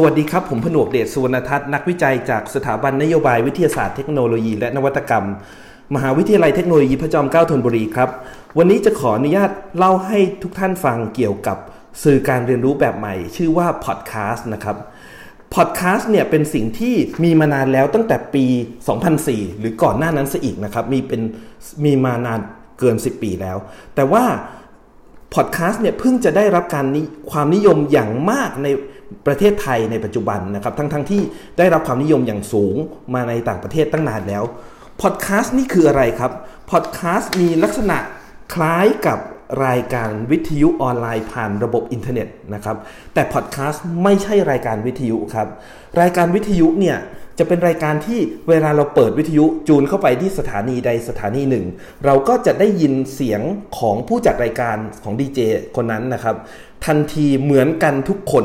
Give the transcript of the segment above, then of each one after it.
สวัสดีครับ ผมผนวกเดชสุวรรณทัศน์นักวิจัยจากสถาบันนโยบายวิทยาศาสตร์เทคโนโลยี และนวัตกรรม มหาวิทยาลัยเทคโนโลยีพระจอมเกล้าธนบุรีครับ วันนี้จะขออนุญาตเล่าให้ทุกท่านฟังเกี่ยวกับสื่อการเรียนรู้แบบใหม่ ชื่อว่าพอดแคสต์นะครับพอดแคสต์เนี่ยเป็นสิ่งที่มีมานานแล้วตั้งแต่ปี 2004 หรือก่อนหน้านั้นซะอีกนะครับมีเป็นมีมานานเกิน 10 ปีแล้ว แต่ว่าพอดแคสต์เนี่ยเพิ่งจะได้รับการความนิยมอย่างมากใน ประเทศไทยในปัจจุบันนะครับ ทั้งๆทที่ได้รับความนิยมอย่างสูงมาในต่างประเทศตั้งนานแล้วพอดแคสต์นี่คืออะไรครับพอดแคสต์มีลักษณะคล้ายกับรายการวิทยุออนไลน์ผ่านระบบอินเทอร์เน็ตนะครับ แต่พอดแคสต์ไม่ใช่รายการวิทยุครับ รายการวิทยุเนี่ยจะเป็นรายการที่เวลาเราเปิดวิทยุจูนเข้าไปที่สถานีใดสถานีหนึ่ง เราก็จะได้ยินเสียงของผู้จัดรายการของดีเจคนนั้นนะครับ ทันทีเหมือนกันทุกคน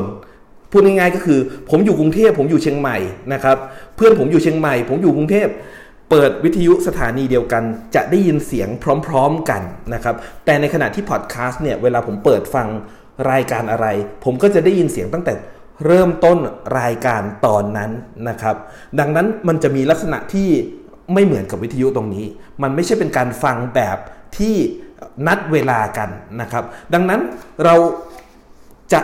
พูดง่ายๆก็คือ ผมอยู่กรุงเทพผมอยู่เชียงใหม่นะครับ เพื่อนผมอยู่เชียงใหม่ ผมอยู่กรุงเทพเปิดวิทยุสถานีเดียวกัน จะได้ยินเสียงพร้อมๆกันนะครับแต่ในขณะที่พอดแคสต์เนี่ยเวลาผมเปิดฟังรายการอะไร ผมก็จะได้ยินเสียงตั้งแต่เริ่มต้นรายการตอนนั้นนะครับ ดังนั้นมันจะมีลักษณะที่ไม่เหมือนกับวิทยุตรงนี้ มันไม่ใช่เป็นการฟังแบบที่นัดเวลากันนะครับ ดังนั้นเราจะ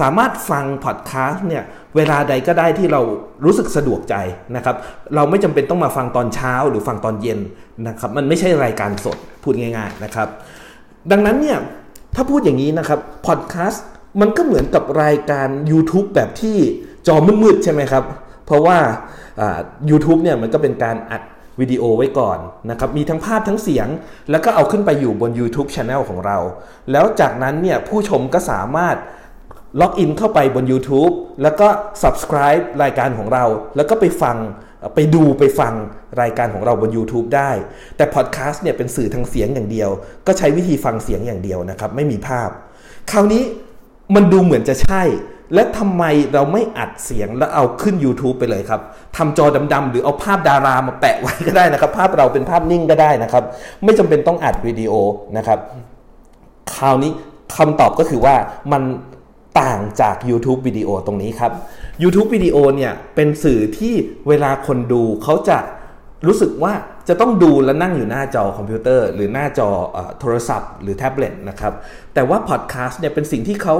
สามารถฟังพอดแคสต์เนี่ยเวลาใดก็ได้ที่เรารู้สึกสะดวกใจนะครับ เราไม่จำเป็นต้องมาฟังตอนเช้าหรือฟังตอนเย็นนะครับ มันไม่ใช่รายการสดพูดง่ายๆนะครับ ดังนั้นเนี่ยถ้าพูดอย่างนี้นะครับพอดแคสต์มันก็เหมือนกับรายการ YouTube แบบที่จอมืดๆใช่ไหมครับ เพราะว่า YouTube เนี่ยมันก็เป็นการอัดวิดีโอไว้ก่อนนะครับ มีทั้งภาพทั้งเสียง แล้วก็เอาขึ้นไปอยู่บน YouTube Channel ของเรา แล้วจากนั้นเนี่ยผู้ชมก็สามารถ ล็อกอินเข้าไปบน YouTube แล้วก็ subscribe รายการของเรา แล้วก็ไปฟังไปดูไปฟังรายการของเราบน YouTube ได้ แต่พอดแคสต์เนี่ยเป็นสื่อทางเสียงอย่างเดียว ก็ใช้วิธีฟังเสียงอย่างเดียวนะครับ ไม่มีภาพ คราวนี้มันดูเหมือนจะใช่ และทำไมเราไม่อัดเสียงแล้วเอาขึ้น YouTube ไปเลยครับทำจอดำๆหรือเอาภาพดารามาแปะไว้ก็ได้นะครับ ภาพเราเป็นภาพนิ่งก็ได้นะครับ ไม่จำเป็นต้องอัดวิดีโอนะครับ คราวนี้คำตอบก็คือว่ามัน ต่างจาก YouTube วิดีโอตรงนี้ครับ YouTube วิดีโอเนี่ยเป็นสื่อที่เวลาคนดูเขาจะรู้สึกว่าจะต้องดูและนั่งอยู่หน้าจอคอมพิวเตอร์ หรือหน้าจอโทรศัพท์ หรือแท็บเล็ตนะครับแต่ว่าพอดแคสต์เนี่ยเป็นสิ่งที่เขา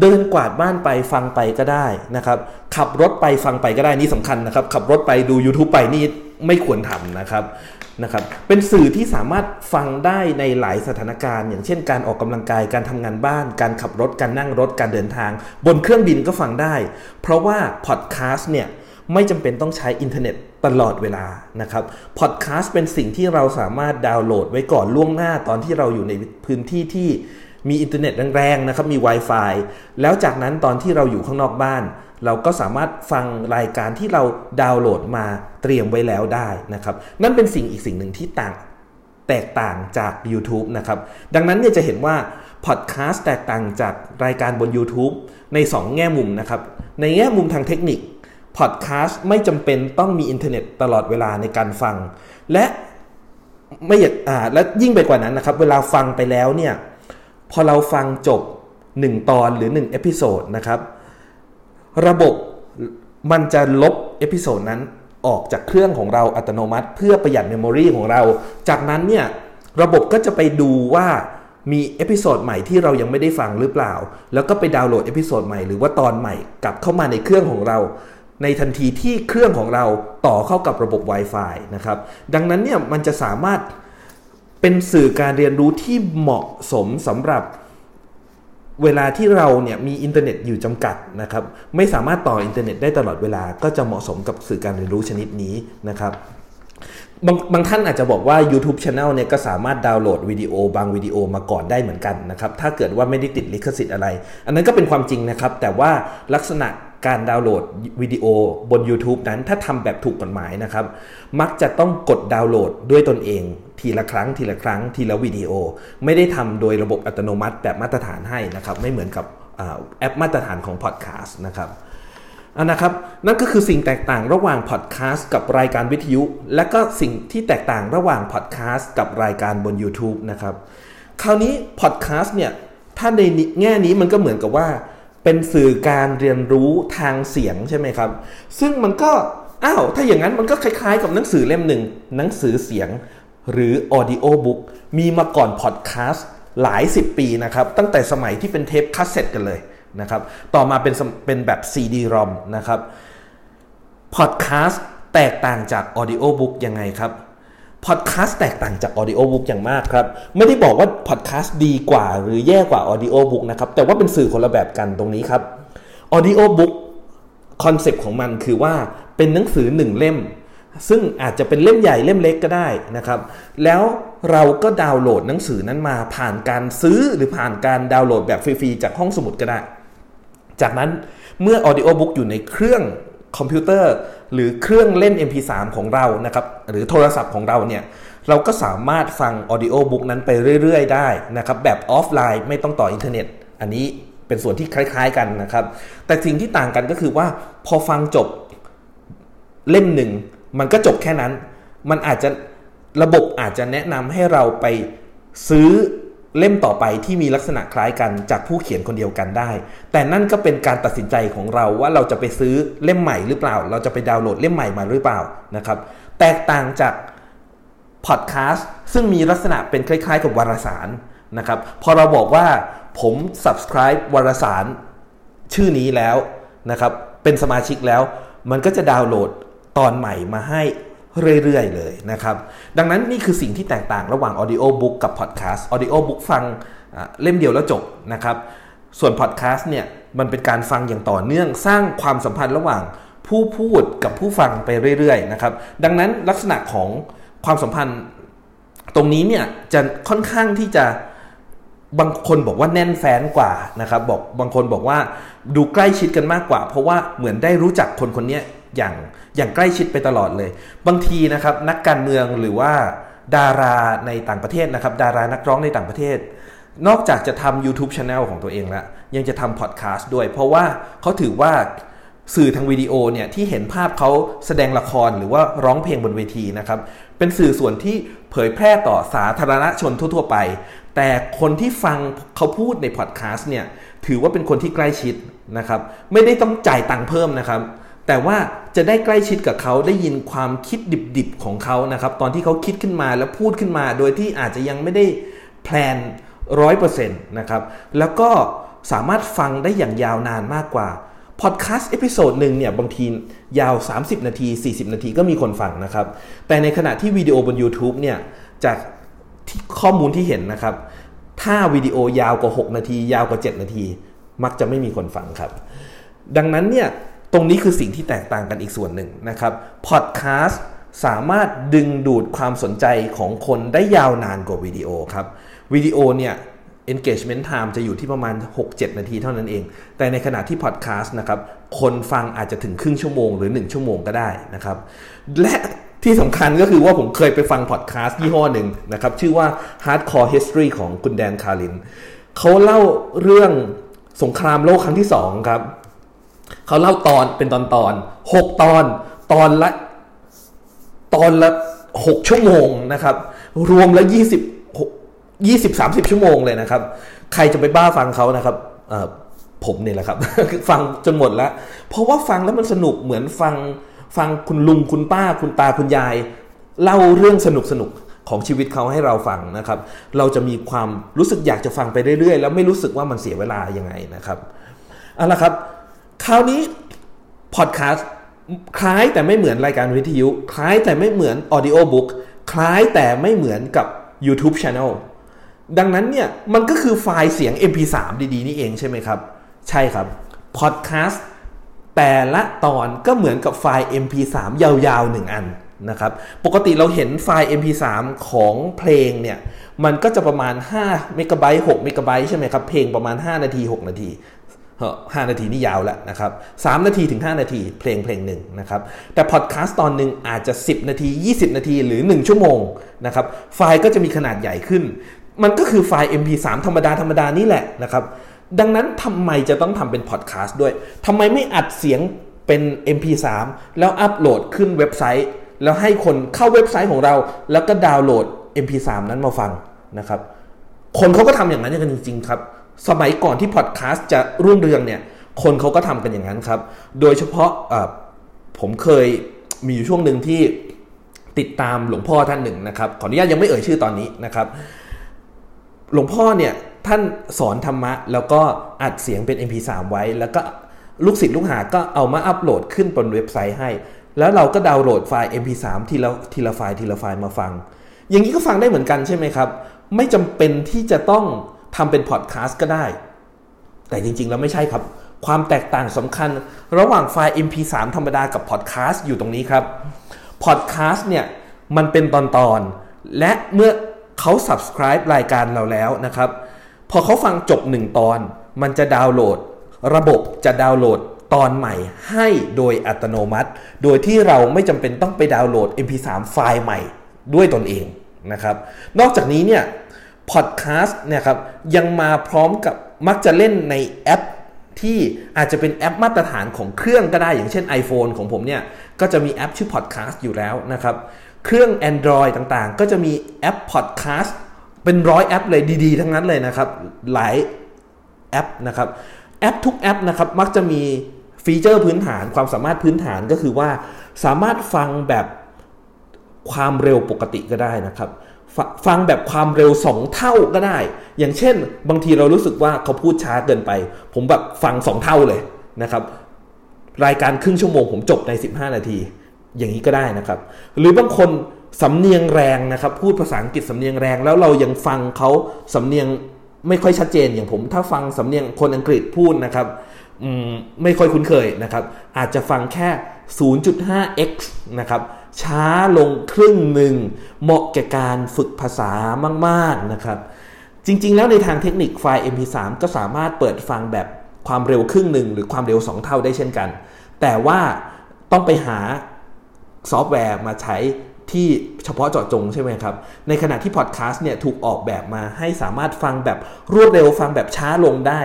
เดินกวาดบ้านไปฟังไปก็ได้นะครับ ขับรถไปฟังไปก็ได้นี่สำคัญนะครับ ขับรถไปดู YouTube ไปนี่ไม่ควรทำนะครับนะครับ เป็นสื่อที่สามารถฟังได้ในหลายสถานการณ์ อย่างเช่นการออกกำลังกายการทำงานบ้าน การขับรถการนั่งรถการเดินทาง บนเครื่องบินก็ฟังได้ เพราะว่าพอดแคสต์เนี่ยไม่จำเป็นต้องใช้อินเทอร์เน็ตตลอดเวลานะครับพอดแคสต์เป็นสิ่งที่เราสามารถดาวน์โหลดไว้ก่อนล่วงหน้าตอนที่เราอยู่ในพื้นที่ที่ มีอินเทอร์เน็ตแรงๆนะครับมี Wi-Fi แล้วจากนั้นตอนที่เราอยู่ข้างนอกบ้าน เราก็สามารถฟังรายการที่เราดาวน์โหลดมาเตรียมไว้แล้วได้นะครับนั่นเป็นสิ่งอีกสิ่งหนึ่งที่ต่างแตกต่างจาก YouTube นะครับ ดังนั้นเนี่ยจะเห็นว่าพอดแคสต์แตกต่างจากรายการบน YouTube ใน 2 แง่มุมนะครับ ในแง่มุมทางเทคนิคพอดแคสต์ไม่จำเป็นต้องมีอินเทอร์เน็ตตลอดเวลาในการฟัง และไม่อยากอ่าและยิ่งไปกว่านั้นนะครับ เวลาฟังไปแล้วเนี่ย พอเราฟังจบ 1 ตอนหรือ 1 episode นะครับ ระบบมันจะลบ episode นั้นออกจากเครื่องของเราอัตโนมัติ เพื่อประหยัด memory ของเรา จากนั้นเนี่ยระบบก็จะไปดูว่ามี episode ใหม่ที่เรายังไม่ได้ฟังหรือเปล่า แล้วก็ไปดาวน์โหลด episode ใหม่หรือว่าตอนใหม่กลับเข้ามาในเครื่องของเรา ในทันทีที่เครื่องของเราต่อเข้ากับระบบ Wi-Fi นะครับ ดังนั้นเนี่ยมันจะสามารถ เป็นสื่อการเรียนรู้ที่เหมาะสมสำหรับเวลาที่เราเนี่ยมีอินเทอร์เน็ตอยู่จำกัดนะครับ ไม่สามารถต่ออินเทอร์เน็ตได้ตลอดเวลาก็จะเหมาะสมกับสื่อการเรียนรู้ชนิดนี้นะครับบางบางท่านอาจจะบอกว่า YouTube Channel เนี่ยก็สามารถดาวน์โหลดวิดีโอบางวิดีโอมาก่อนได้เหมือนกันนะครับ ถ้าเกิดว่าไม่ได้ติดลิขสิทธิ์อะไร อันนั้นก็เป็นความจริงนะครับ แต่ว่าลักษณะ การดาวน์โหลดวิดีโอบน YouTube นั้นถ้าทำแบบถูกกฎหมายนะครับ มักจะต้องกดดาวน์โหลดด้วยตนเอง ทีละครั้ง ทีละครั้ง ทีละวิดีโอ ไม่ได้ทำโดยระบบอัตโนมัติแบบมาตรฐานให้นะครับ ไม่เหมือนกับแอปมาตรฐานของพอดแคสต์นะครับอันนะครับนั่นก็คือสิ่งแตกต่างระหว่างพอดแคสต์กับรายการวิทยุ และก็สิ่งที่แตกต่างระหว่างพอดแคสต์กับรายการบน YouTube นะครับ คราวนี้พอดแคสต์เนี่ยถ้าในแง่นี้มันก็เหมือนกับว่า เป็นสื่อการเรียนรู้ทางเสียงใช่ไหมครับ ซึ่งมันก็อ้าวถ้าอย่างนั้นมันก็คล้ายๆ กับหนังสือเล่มหนึ่งหนังสือเสียงหรือ audio book มีมาก่อนพอดแคสต์หลายสิบปีนะครับตั้งแต่สมัยที่เป็นเทปคาสเซ็ตกันเลยนะครับต่อมาเป็นเป็นแบบ CD-ROM นะครับพอดแคสต์แตกต่างจาก audio book ยังไงครับ พอดแคสต์แตกต่างจาก audio book อย่างมากครับ ไม่ได้บอกว่าพอดแคสต์ดีกว่า หรือแย่กว่า audio book นะครับ แต่ว่าเป็นสื่อคนละแบบกันตรงนี้ครับ audio book concept ของมันคือว่าเป็นหนังสือหนึ่งเล่ม ซึ่งอาจจะเป็นเล่มใหญ่เล่มเล็กก็ได้นะครับ แล้วเราก็ดาวน์โหลดหนังสือนั้นมาผ่านการซื้อหรือผ่านการดาวน์โหลดแบบฟรีๆจากห้องสมุดก็ได้ จากนั้นเมื่อ audio book อยู่ในเครื่อง คอมพิวเตอร์ หรือเครื่องเล่น MP3 ของเรานะครับหรือโทรศัพท์ของเราเนี่ยเราก็สามารถฟัง audio book นั้นไปเรื่อย ๆ ได้นะครับแบบออฟไลน์ไม่ต้องต่ออินเทอร์เน็ต อันนี้เป็นส่วนที่คล้าย ๆกันนะครับ แต่สิ่งที่ต่างกันก็คือว่าพอฟังจบเล่มหนึ่ง มันก็จบแค่นั้น มันอาจจะระบบอาจจะแนะนำให้เราไปซื้อ เล่มต่อไปที่มีลักษณะคล้ายกันจากผู้เขียนคนเดียวกันได้ แต่นั่นก็เป็นการตัดสินใจของเราว่าเราจะไปซื้อเล่มใหม่หรือเปล่า เราจะไปดาวน์โหลดเล่มใหม่มาหรือเปล่านะครับ แตกต่างจากพอดแคสต์ซึ่งมีลักษณะเป็นคล้าย ๆ กับวารสารนะครับ พอเราบอกว่าผม subscribe วารสารชื่อนี้แล้วนะครับ เป็นสมาชิกแล้ว มันก็จะดาวน์โหลดตอนใหม่มาให้ เรื่อยๆ เลยนะครับ ดังนั้นนี่คือสิ่งที่แตกต่างระหว่าง Audio Book กับ Podcast Audio Book ฟังเล่มเดียวแล้วจบนะครับ ส่วน Podcast เนี่ยมันเป็นการฟังอย่างต่อเนื่องสร้างความสัมพันธ์ระหว่างผู้พูดกับผู้ฟังไปเรื่อยๆนะครับ ดังนั้นลักษณะของความสัมพันธ์ตรงนี้เนี่ยจะค่อนข้างที่จะบางคนบอกว่าแน่นแฟ้นกว่านะครับบอกบางคนบอกว่าดูใกล้ชิดกันมากกว่า เพราะว่าเหมือนได้รู้จักคนคนนี้ อย่างอย่างใกล้ชิดไปตลอดเลย บางทีนะครับนักการเมืองหรือว่าดาราในต่างประเทศนะครับ ดารานักร้องในต่างประเทศ นอกจากจะทำ YouTube Channel ของตัวเองแล้วยังจะทำพอดแคสต์ด้วย เพราะว่าเขาถือว่าสื่อทางวิดีโอเนี่ยที่เห็นภาพเขาแสดงละครหรือว่าร้องเพลงบนเวทีนะครับ เป็นสื่อส่วนที่เผยแพร่ต่อสาธารณชนทั่ว ๆ ไป แต่คนที่ฟังเขาพูดในพอดแคสต์เนี่ยถือว่าเป็นคนที่ใกล้ชิดนะครับ ไม่ได้ต้องจ่ายตังค์เพิ่มนะครับ แต่ว่า จะได้ใกล้ชิดกับเขาได้ยินความคิดดิบๆของเขานะครับ ตอนที่เขาคิดขึ้นมาแล้วพูดขึ้นมา โดยที่อาจจะยังไม่ได้ plan ร้อยเปอร์เซ็นต์นะครับ แล้วก็สามารถฟังได้อย่างยาวนานมากกว่าพอดแคสต์ episode หนึ่งเนี่ยบางทียาว 30 นาที 40 นาทีก็มีคนฟังนะครับ แต่ในขณะที่วิดีโอบน YouTube เนี่ยจากข้อมูลที่เห็นนะครับ ถ้าวิดีโอยาวกว่า 6 นาที ยาวกว่า 7 นาที มักจะไม่มีคนฟังครับ ดังนั้นเนี่ย ตรงนี้คือสิ่งที่แตกต่างกันอีกส่วนหนึ่งนะครับพอดแคสต์สามารถดึงดูดความสนใจของคนได้ยาวนานกว่าวิดีโอครับวิดีโอเนี่ย engagement time จะอยู่ที่ประมาณ 6-7 นาทีเท่านั้นเอง แต่ในขณะที่พอดแคสต์นะครับ คนฟังอาจจะถึงครึ่งชั่วโมงหรือ 1 ชั่วโมงก็ได้นะครับ และที่สำคัญก็คือว่าผมเคยไปฟังพอดแคสต์ยี่ห้อหนึ่งนะครับ ชื่อว่า Hardcore History ของคุณแดนคาริน เขาเล่าเรื่องสงครามโลกครั้งที่สองครับ เขาเล่าตอนเป็นตอนตอนหกตอน ตอนละ ตอนละหกชั่วโมงนะครับ รวมแล้วยี่สิบยี่สิบสามสิบชั่วโมงเลยนะครับ ใครจะไปบ้าฟังเขานะครับผมเนี่ยแหละครับ ฟังจนหมดแล้ว เพราะว่าฟังแล้วมันสนุกเหมือนฟังฟังคุณลุงคุณป้าคุณตาคุณยาย เล่าเรื่องสนุกสนุกของชีวิตเขาให้เราฟังนะครับ เราจะมีความรู้สึกอยากจะฟังไปเรื่อยๆ แล้วไม่รู้สึกว่ามันเสียเวลายังไงนะครับเอาละครับ คราวนี้พอดแคสต์คล้ายแต่ไม่เหมือนรายการวิทยุ คล้ายแต่ไม่เหมือนออดิโอบุ๊กคล้ายแต่ไม่เหมือนกับ YouTube Channel ดังนั้นเนี่ย มันก็คือไฟล์เสียง MP3 ดีๆ นี่เองใช่ไหมครับ ใช่ครับพอดแคสต์แต่ละตอนก็เหมือนกับไฟล์ MP3 ยาวๆ1อันนะครับ ปกติเราเห็นไฟล์ MP3 ของเพลงเนี่ย มันก็จะประมาณ5เมกะไบต์6เมกะไบต์ใช่ไหมครับ เพลงประมาณ 5 นาที 6 นาที ห้านาทีนี่ยาวแล้วนะครับสนาทีถึง 5 นาทีเพลงเพลงหนึ่งนะครับแต่พอดแคสต์ตอนหนึ่งอาจจะ 10 นาที 20 นาทีหรือ 1 ชั่วโมงนะครับไฟล์ก็จะมีขนาดใหญ่ขึ้น มันก็คือไฟล์ MP3 ธรรมดาธรรมดานี่แหละนะครับดังนั้นทำไมจะต้องทำเป็นพอดแคสต์ด้วยทำไมไม่อัดเสียงเป็น MP3 แล้วอัปโหลดขึ้นเว็บไซต์ แล้วให้คนเข้าเว็บไซต์ของเรา แล้วก็ดาวน์โหลด MP3 นั้นมาฟังนะครับคนเขาก็ทำอย่างนั้นกันจริงๆครับ สมัยก่อนที่พอดแคสต์จะรุ่งเรืองเนี่ย คนเขาก็ทำกันอย่างนั้นครับ โดยเฉพาะผมเคยมีอยู่ช่วงหนึ่งที่ติดตามหลวงพ่อท่านหนึ่งนะครับ ขออนุญาตยังไม่เอ่ยชื่อตอนนี้นะครับ หลวงพ่อเนี่ยท่านสอนธรรมะ แล้วก็อัดเสียงเป็น MP3 ไว้ แล้วก็ลูกศิษย์ลูกหาก็เอามาอัปโหลดขึ้นบนเว็บไซต์ให้ แล้วเราก็ดาวน์โหลดไฟล์ MP3 ทีละทีละไฟล์ทีละไฟล์มาฟัง อย่างนี้ก็ฟังได้เหมือนกันใช่ไหมครับ ไม่จำเป็นที่จะต้อง ทำเป็นพอดแคสต์ก็ได้ แต่จริงๆ แล้วไม่ใช่ครับ ความแตกต่างสำคัญระหว่างไฟล์ MP3 ธรรมดากับพอดแคสต์อยู่ตรงนี้ครับพอดแคสต์เนี่ยมันเป็นตอนๆ และเมื่อเขา subscribe รายการเราแล้วนะครับ พอเขาฟังจบหนึ่งตอน มันจะดาวน์โหลด ระบบจะดาวน์โหลดตอนใหม่ให้โดยอัตโนมัติ โดยที่เราไม่จำเป็นต้องไปดาวน์โหลด MP3 ไฟล์ใหม่ด้วยตนเองนะครับ นอกจากนี้เนี่ย พอดแคสต์เนี่ยครับยังมาพร้อมกับมักจะเล่นในแอปที่อาจจะเป็นแอปมาตรฐานของเครื่องก็ได้อย่างเช่น iPhone ของผมเนี่ย ก็จะมีแอปชื่อ Podcast อยู่แล้วนะครับ เครื่อง Android ต่างๆ ก็จะมีแอป Podcast เป็นร้อยแอปเลยดีๆ ทั้งนั้นเลยนะครับ หลายแอปนะครับ แอปทุกแอปนะครับ มักจะมีฟีเจอร์พื้นฐานความสามารถพื้นฐานก็คือว่าสามารถฟังแบบความเร็วปกติก็ได้นะครับ ฟังแบบความเร็ว 2 เท่าก็ได้ อย่างเช่น บางทีเรารู้สึกว่าเขาพูดช้าเกินไป ผมแบบฟัง 2 เท่าเลยนะครับ รายการครึ่งชั่วโมงผมจบใน 15 นาที อย่างนี้ก็ได้นะครับ หรือบางคนสำเนียงแรงนะครับ พูดภาษาอังกฤษสำเนียงแรง แล้วเรายังฟังเขาสำเนียงไม่ค่อยชัดเจนอย่างผม ถ้าฟังสำเนียงคนอังกฤษพูดนะครับไม่ค่อยคุ้นเคยนะครับ อาจจะฟังแค่ 0.5x นะครับช้าลงครึ่งหนึ่งเหมาะแก่การฝึกภาษามากๆนะครับ จริง ๆ แล้วในทางเทคนิคไฟล์ MP3 ก็สามารถเปิดฟังแบบความเร็วครึ่งหนึ่งหรือความเร็ว 2 เท่าได้เช่นกัน แต่ว่าต้องไปหาซอฟต์แวร์มาใช้ที่เฉพาะเจาะจงใช่ไหมครับ ในขณะที่พอดแคสต์เนี่ยถูกออกแบบมาให้สามารถฟังแบบรวดเร็วฟังแบบช้าลงได้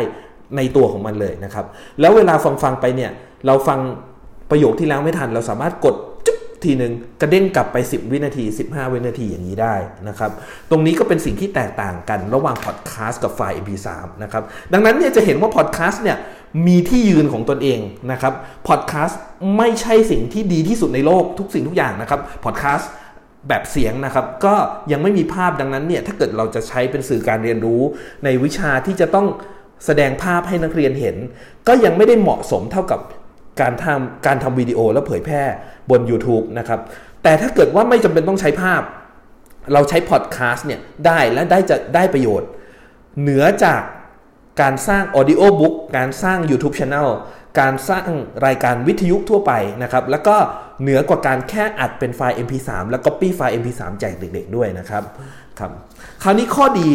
ในตัวของมันเลยนะครับ แล้วเวลาฟังฟังไปเนี่ยเราฟัง ประโยคที่แล้วไม่ทันเราสามารถกดจุ๊บทีหนึ่งกระเด้งกลับไป 10 วินาที 15 วินาทีอย่างนี้ได้นะครับ ตรงนี้ก็เป็นสิ่งที่แตกต่างกันระหว่างพอดแคสต์กับไฟล์ MP3 นะครับ ดังนั้นเนี่ยจะเห็นว่าพอดแคสต์เนี่ยมีที่ยืนของตนเองนะครับ พอดแคสต์ไม่ใช่สิ่งที่ดีที่สุดในโลกทุกสิ่งทุกอย่างนะครับ พอดแคสต์แบบเสียงนะครับ ก็ยังไม่มีภาพดังนั้นเนี่ยถ้าเกิดเราจะใช้เป็นสื่อการเรียนรู้ในวิชาที่จะต้องแสดงภาพให้นักเรียนเห็น ก็ยังไม่ได้เหมาะสมเท่ากับ การทำการทำวิดีโอแล้วเผยแพร่บน YouTube นะครับแต่ถ้าเกิดว่าไม่จำเป็นต้องใช้ภาพ เราใช้พอดแคสต์เนี่ยได้และได้จะได้ประโยชน์ เหนือจากการสร้าง Audio Book กการสร้าง YouTube Channel การสร้างรายการวิทยุทั่วไปนะครับ แล้วก็เหนือกว่าการแค่อัดเป็นไฟล์ MP3 แล้ว Copy ไฟล์ MP3 แจกเด็กๆด้วยนะครับครับ คราวนี้ข้อดี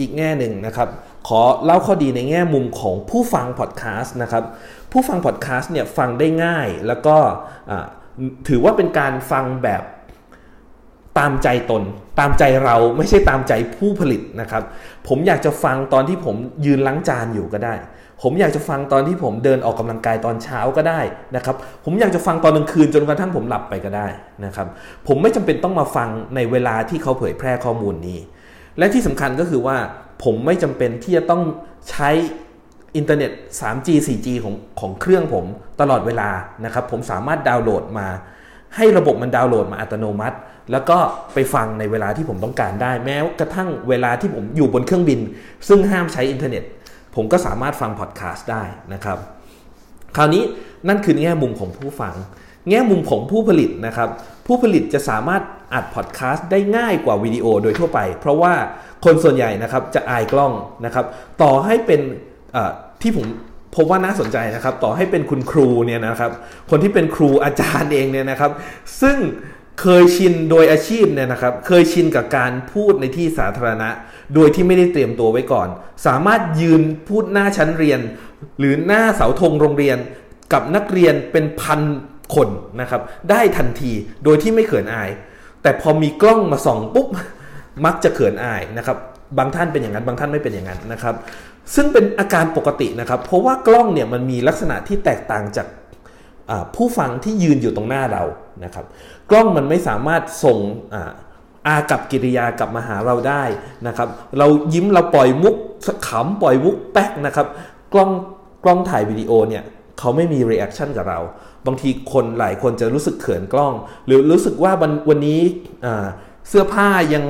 อีกแง่หนึ่งนะครับ ขอเล่าข้อดีในแง่มุมของผู้ฟังพอดแคสต์นะครับ ผู้ฟังพอดแคสต์เนี่ยฟังได้ง่ายแล้วก็ถือว่าเป็นการฟังแบบตามใจตน ตามใจเราไม่ใช่ตามใจผู้ผลิตนะครับ ผมอยากจะฟังตอนที่ผมยืนล้างจานอยู่ก็ได้ ผมอยากจะฟังตอนที่ผมเดินออกกำลังกายตอนเช้าก็ได้นะครับ ผมอยากจะฟังตอนกลางคืนจนกระทั่งผมหลับไปก็ได้นะครับ ผมไม่จำเป็นต้องมาฟังในเวลาที่เขาเผยแพร่ข้อมูลนี้ และที่สำคัญก็คือว่า ผมไม่จำเป็นที่จะต้องใช้อินเทอร์เน็ต 3G 4G ของของเครื่องผมตลอดเวลานะครับ ผมสามารถดาวน์โหลดมา ให้ระบบมันดาวน์โหลดมาอัตโนมัติ แล้วก็ไปฟังในเวลาที่ผมต้องการได้ แม้กระทั่งเวลาที่ผมอยู่บนเครื่องบิน ซึ่งห้ามใช้อินเทอร์เน็ต ผมก็สามารถฟังพอดแคสต์ได้นะครับ คราวนี้นั่นคือแง่มุมของผู้ฟัง แง่มุมของผู้ผลิตนะครับ ผู้ผลิตจะสามารถ อัดพอดแคสต์ได้ง่ายกว่าวิดีโอโดยทั่วไป เพราะว่าคนส่วนใหญ่นะครับจะอายกล้องนะครับ ต่อให้เป็นที่ผมพบว่าน่าสนใจนะครับ ต่อให้เป็นคุณครูเนี่ยนะครับ คนที่เป็นครูอาจารย์เองเนี่ยนะครับ ซึ่งเคยชินโดยอาชีพเนี่ยนะครับ เคยชินกับการพูดในที่สาธารณะ โดยที่ไม่ได้เตรียมตัวไว้ก่อน สามารถยืนพูดหน้าชั้นเรียน หรือหน้าเสาธงโรงเรียนกับนักเรียนเป็นพันคนนะครับ ได้ทันทีโดยที่ไม่เขินอาย แต่พอมีกล้องมาส่องปุ๊บมักจะเขินอายนะครับ บางท่านเป็นอย่างนั้น บางท่านไม่เป็นอย่างนั้นนะครับ ซึ่งเป็นอาการปกตินะครับ เพราะว่ากล้องเนี่ยมันมีลักษณะที่แตกต่างจากผู้ฟังที่ยืนอยู่ตรงหน้าเรานะครับ กล้องมันไม่สามารถส่งอากัปกิริยากลับมาหาเราได้นะครับ เรายิ้มเราปล่อยมุกขำปล่อยมุกแป๊กนะครับ กล้องกล้องถ่ายวิดีโอเนี่ยเขาไม่มี reaction กับเรา บางทีคนหลายคนจะรู้สึกเขินกล้อง หรือรู้สึกว่าวันนี้เสื้อผ้ายัง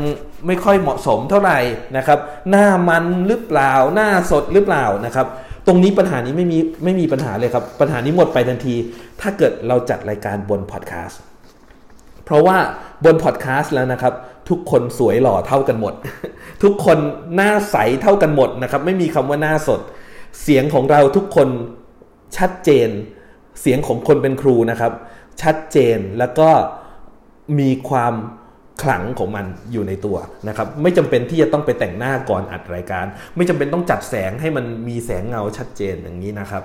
ไม่ค่อยเหมาะสมเท่าไหร่นะครับ หน้ามันหรือเปล่า หน้าสดหรือเปล่านะครับ ตรงนี้ปัญหานี้ไม่มีไม่มีปัญหาเลยครับ ปัญหานี้หมดไปทันที ถ้าเกิดเราจัดรายการบนพอดแคสต์เพราะว่าบนพอดแคสต์แล้วนะครับ ทุกคนสวยหล่อเท่ากันหมด ทุกคนหน้าใสเท่ากันหมดนะครับ ไม่มีคำว่าหน้าสด เสียงของเราทุกคนชัดเจน เสียงของคนเป็นครูนะครับ ชัดเจนแล้วก็มีความขลังของมันอยู่ในตัวนะครับ ไม่จำเป็นที่จะต้องไปแต่งหน้าก่อนอัดรายการ ไม่จำเป็นต้องจัดแสงให้มันมีแสงเงาชัดเจนอย่างนี้นะครับ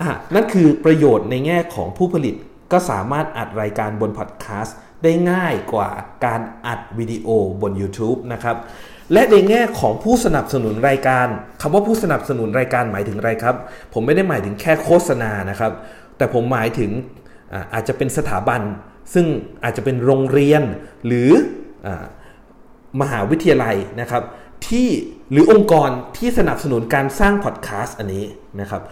อะนั่นคือประโยชน์ในแง่ของผู้ผลิตก็สามารถอัดรายการบนพอดแคสต์ได้ง่ายกว่าการอัดวิดีโอบน YouTube นะครับและในแง่ของผู้สนับสนุนรายการคำว่าผู้สนับสนุนรายการหมายถึงอะไรครับ ผมไม่ได้หมายถึงแค่โฆษณานะครับ แต่ผมหมายถึงอาจจะเป็นสถาบัน ซึ่งอาจจะเป็นโรงเรียนหรืออมหาวิทยาลัยนะครับที่หรือองค์กรที่สนับสนุนการสร้างพอดแคสต์อันนี้นะครับ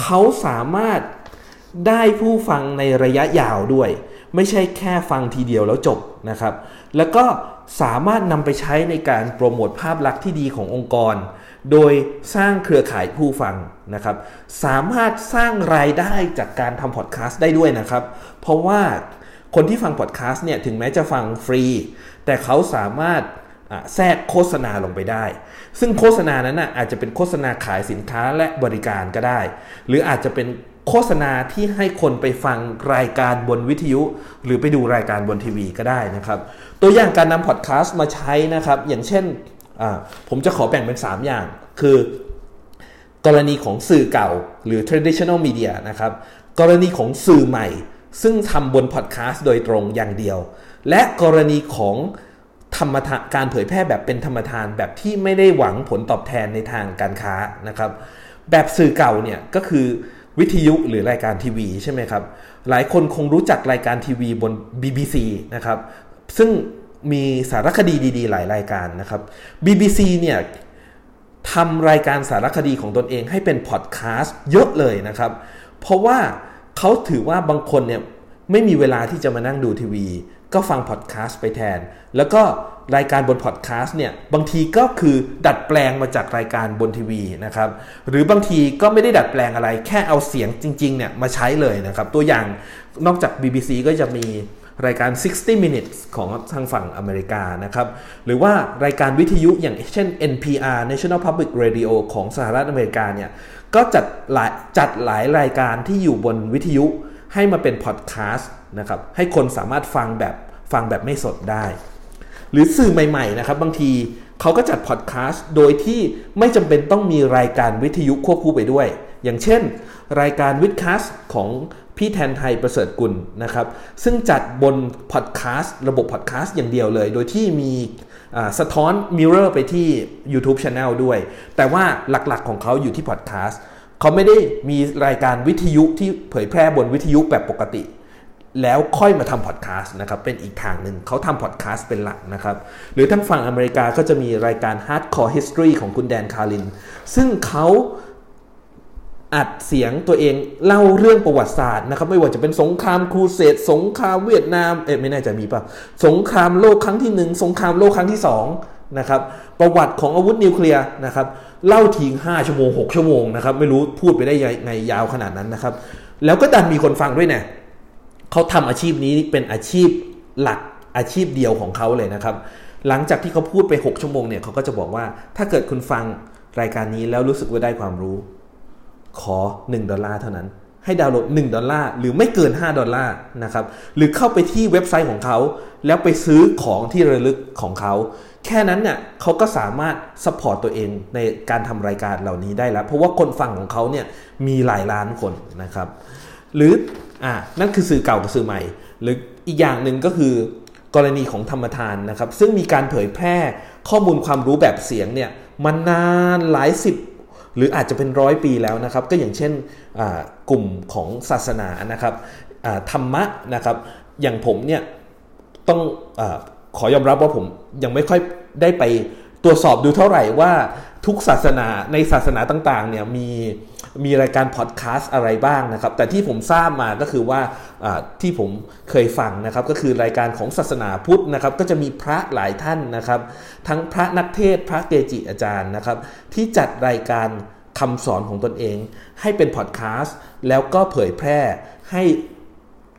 เขาสามารถได้ผู้ฟังในระยะยาวด้วย ไม่ใช่แค่ฟังทีเดียวแล้วจบนะครับ แล้วก็สามารถนำไปใช้ในการโปรโมทภาพลักษณ์ที่ดีขององค์กร โดยสร้างเครือข่ายผู้ฟังนะครับ สามารถสร้างรายได้จากการทำพอดแคสต์ได้ด้วยนะครับ เพราะว่าคนที่ฟังพอดแคสต์เนี่ยถึงแม้จะฟังฟรี แต่เขาสามารถแทรกโฆษณาลงไปได้ ซึ่งโฆษณานั้นนะอาจจะเป็นโฆษณาขายสินค้าและบริการก็ได้ หรืออาจจะเป็นโฆษณาที่ให้คนไปฟังรายการบนวิทยุ หรือไปดูรายการบนทีวีก็ได้นะครับ ตัวอย่างการนำพอดแคสต์มาใช้นะครับ อย่างเช่น ผมจะขอแบ่งเป็น 3 อย่าง คือกรณีของสื่อเก่าหรือ traditional media นะครับ กรณีของสื่อใหม่ ซึ่งทำบนพอดแคสต์โดยตรงอย่างเดียว และกรณีของธรรมทานการเผยแพร่แบบเป็นธรรมทานแบบที่ไม่ได้หวังผลตอบแทนในทางการค้านะครับ แบบสื่อเก่าเนี่ยก็คือวิทยุหรือรายการทีวีใช่ไหมครับ หลายคนคงรู้จักรายการทีวีบน BBC นะครับ ซึ่ง มีสารคดีดีๆ หลายรายการนะครับ BBC เนี่ยทำรายการสารคดีของตนเองให้เป็นพอดแคสต์เยอะเลยนะครับ เพราะว่าเขาถือว่าบางคนเนี่ยไม่มีเวลาที่จะมานั่งดูทีวี ก็ฟังพอดแคสต์ไปแทน แล้วก็รายการบนพอดแคสต์เนี่ยบางทีก็คือดัดแปลงมาจากรายการบนทีวีนะครับหรือบางทีก็ไม่ได้ดัดแปลงอะไร แค่เอาเสียงจริงๆเนี่ยมาใช้เลยนะครับ ตัวอย่างนอกจาก BBC ก็จะมี รายการ 60 minutes ของทางฝั่งอเมริกานะครับ หรือว่ารายการวิทยุอย่างเช่น NPR National Public Radio ของสหรัฐอเมริกาเนี่ย ก็จัดหลายจัดหลายรายการที่อยู่บนวิทยุให้มาเป็นพอดแคสต์นะครับ ให้คนสามารถฟังแบบฟังแบบไม่สดได้ หรือสื่อใหม่ๆนะครับ บางทีเขาก็จัดพอดแคสต์โดยที่ไม่จำเป็นต้องมีรายการวิทยุควบคู่ไปด้วย อย่างเช่น รายการ WiTcast ของ พี่แทนไท ประเสริฐกุลนะครับ ซึ่งจัดบนพอดแคสต์ระบบพอดแคสต์อย่างเดียวเลย โดยที่มีสะท้อนmirror ไปที่ YouTube Channel ด้วย แต่ว่าหลักๆของเขาอยู่ที่พอดแคสต์เขาไม่ได้มีรายการวิทยุที่เผยแพร่บนวิทยุแบบปกติ แล้วค่อยมาทำพอดแคสต์นะครับ เป็นอีกทางหนึ่งเขาทำพอดแคสต์เป็นหลักนะครับ หรือทั้งฝั่งอเมริกาก็จะมีรายการ Hardcore History ของคุณแดนคาร์ลิน ซึ่งเขา อัดเสียงตัวเองเล่าเรื่องประวัติศาสตร์นะครับ ไม่ว่าจะเป็นสงครามครูเสดสงครามเวียดนามเอ๊ะไม่แน่ใจมีป่ะสงครามโลกครั้งที่หนึ่งสงครามโลกครั้งที่สองนะครับประวัติของอาวุธนิวเคลียร์นะครับเล่าทิ้ง5ชั่วโมง 6 ชั่วโมงนะครับไม่รู้พูดไปได้ยังไงยาวขนาดนั้นนะครับ แล้วก็ดันมีคนฟังด้วยเนี่ยเขาทำอาชีพนี้เป็นอาชีพหลักอาชีพเดียวของเขาเลยนะครับ หลังจากที่เขาพูดไป 6 ชั่วโมงเนี่ยเขาก็จะบอกว่าถ้าเกิดคุณฟังรายการนี้แล้วรู้สึกว่าได้ความรู้ ขอ 1 ดอลลาร์เท่านั้น ให้ดาวน์โหลด 1 ดอลลาร์หรือไม่เกิน 5 ดอลลาร์นะครับ หรือเข้าไปที่เว็บไซต์ของเขา แล้วไปซื้อของที่ระลึกของเขา แค่นั้นเนี่ยเขาก็สามารถ support ตัวเองในการทำรายการเหล่านี้ได้แล้ว เพราะว่าคนฟังของเขาเนี่ยมีหลายล้านคนนะครับ หรืออ่านั่นคือสื่อเก่ากับสื่อใหม่ หรืออีกอย่างหนึ่งก็คือกรณีของธรรมทานนะครับ ซึ่งมีการเผยแพร่ข้อมูลความรู้แบบเสียงเนี่ยมานานหลายสิบ หรืออาจจะเป็นร้อยปีแล้วนะครับ ก็อย่างเช่นกลุ่มของศาสนานะครับธรรมะนะครับ อย่างผมเนี่ยต้องอขอยอมรับว่าผมยังไม่ค่อยได้ไปตรวจสอบดูเท่าไหร่ว่าทุกศาสนาในศาสนาต่างๆเนี่ยมี มีรายการพอดแคสต์อะไรบ้างนะครับ แต่ที่ผมทราบมาก็คือว่าที่ผมเคยฟังนะครับ ก็คือรายการของศาสนาพุทธนะครับ ก็จะมีพระหลายท่านนะครับ ทั้งพระนักเทศพระเกจิอาจารย์นะครับ ที่จัดรายการคำสอนของตนเอง ให้เป็นพอดแคสต์แล้วก็เผยแพร่ให้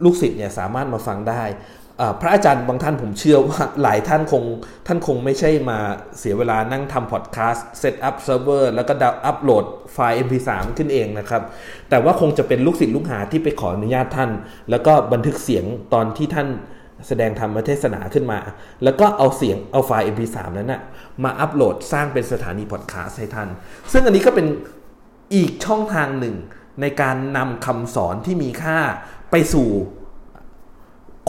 ลูกศิษย์เนี่ยสามารถมาฟังได้ พระอาจารย์บางท่านผมเชื่อว่าหลายท่านคงท่านคงไม่ใช่มาเสียเวลานั่งทำพอดแคสต์ set up เซิร์ฟเวอร์แล้วก็ดาวอัพโหลดไฟล์ MP3 ขึ้นเองนะครับ แต่ว่าคงจะเป็นลูกศิษย์ลูกหาที่ไปขออนุญาตท่าน แล้วก็บันทึกเสียงตอนที่ท่านแสดงธรรมเทศนาขึ้นมา แล้วก็เอาเสียงเอาไฟล์ MP3 นั้นนะมาอัปโหลดสร้างเป็นสถานีพอดแคสต์ให้ท่าน ซึ่งอันนี้ก็เป็นอีกช่องทางหนึ่งในการนำคำสอนที่มีค่าไปสู่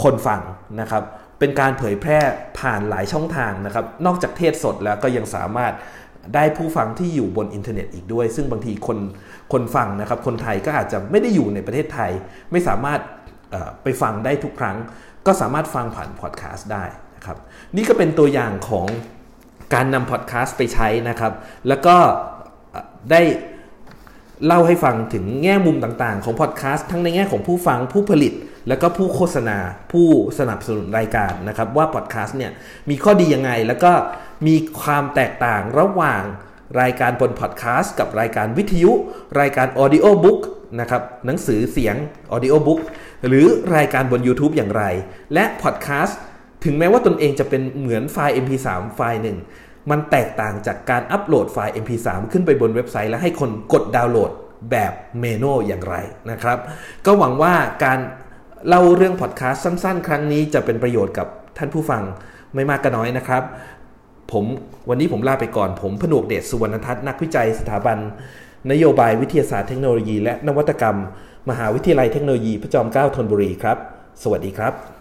คนฟังนะครับ เป็นการเผยแพร่ผ่านหลายช่องทางนะครับ นอกจากเทศสดแล้วก็ยังสามารถได้ผู้ฟังที่อยู่บนอินเทอร์เน็ตอีกด้วย ซึ่งบางทีคนคนฟังนะครับ คนไทยก็อาจจะไม่ได้อยู่ในประเทศไทย ไม่สามารถไปฟังได้ทุกครั้ง ก็สามารถฟังผ่านพอดแคสต์ได้นะครับ นี่ก็เป็นตัวอย่างของการนำพอดแคสต์ไปใช้นะครับ แล้วก็ได้เล่าให้ฟังถึงแง่มุมต่างๆ ของพอดแคสต์ทั้งในแง่ของผู้ฟังผู้ผลิต แล้วก็ผู้โฆษณาผู้สนับสนุนรายการนะครับ ว่าพอดแคสต์เนี่ยมีข้อดียังไง แล้วก็มีความแตกต่างระหว่างรายการบนพอดแคสต์กับรายการวิทยุ รายการ audiobook นะครับหนังสือเสียง audiobook หรือรายการบน YouTube อย่างไร และพอดแคสต์ถึงแม้ว่าตนเองจะเป็นเหมือนไฟล์ MP3 ไฟล์หนึ่งมันแตกต่างจากการอัปโหลดไฟล์ MP3 ขึ้นไปบนเว็บไซต์และให้คนกดดาวน์โหลดแบบ manual อย่างไรนะครับ ก็หวังว่าการ เล่าเรื่องพอดแคสต์สั้นๆ ครั้งนี้จะเป็นประโยชน์กับท่านผู้ฟังไม่มากก็น้อยนะครับ ผมวันนี้ผมลาไปก่อน ผมผนวกเดชสุวรรณทัศน์นักวิจัยสถาบัน นโยบายวิทยาศาสตร์เทคโนโลยี และนวัตกรรม มหาวิทยาลัยเทคโนโลยีพระจอมเกล้าธนบุรีครับ สวัสดีครับ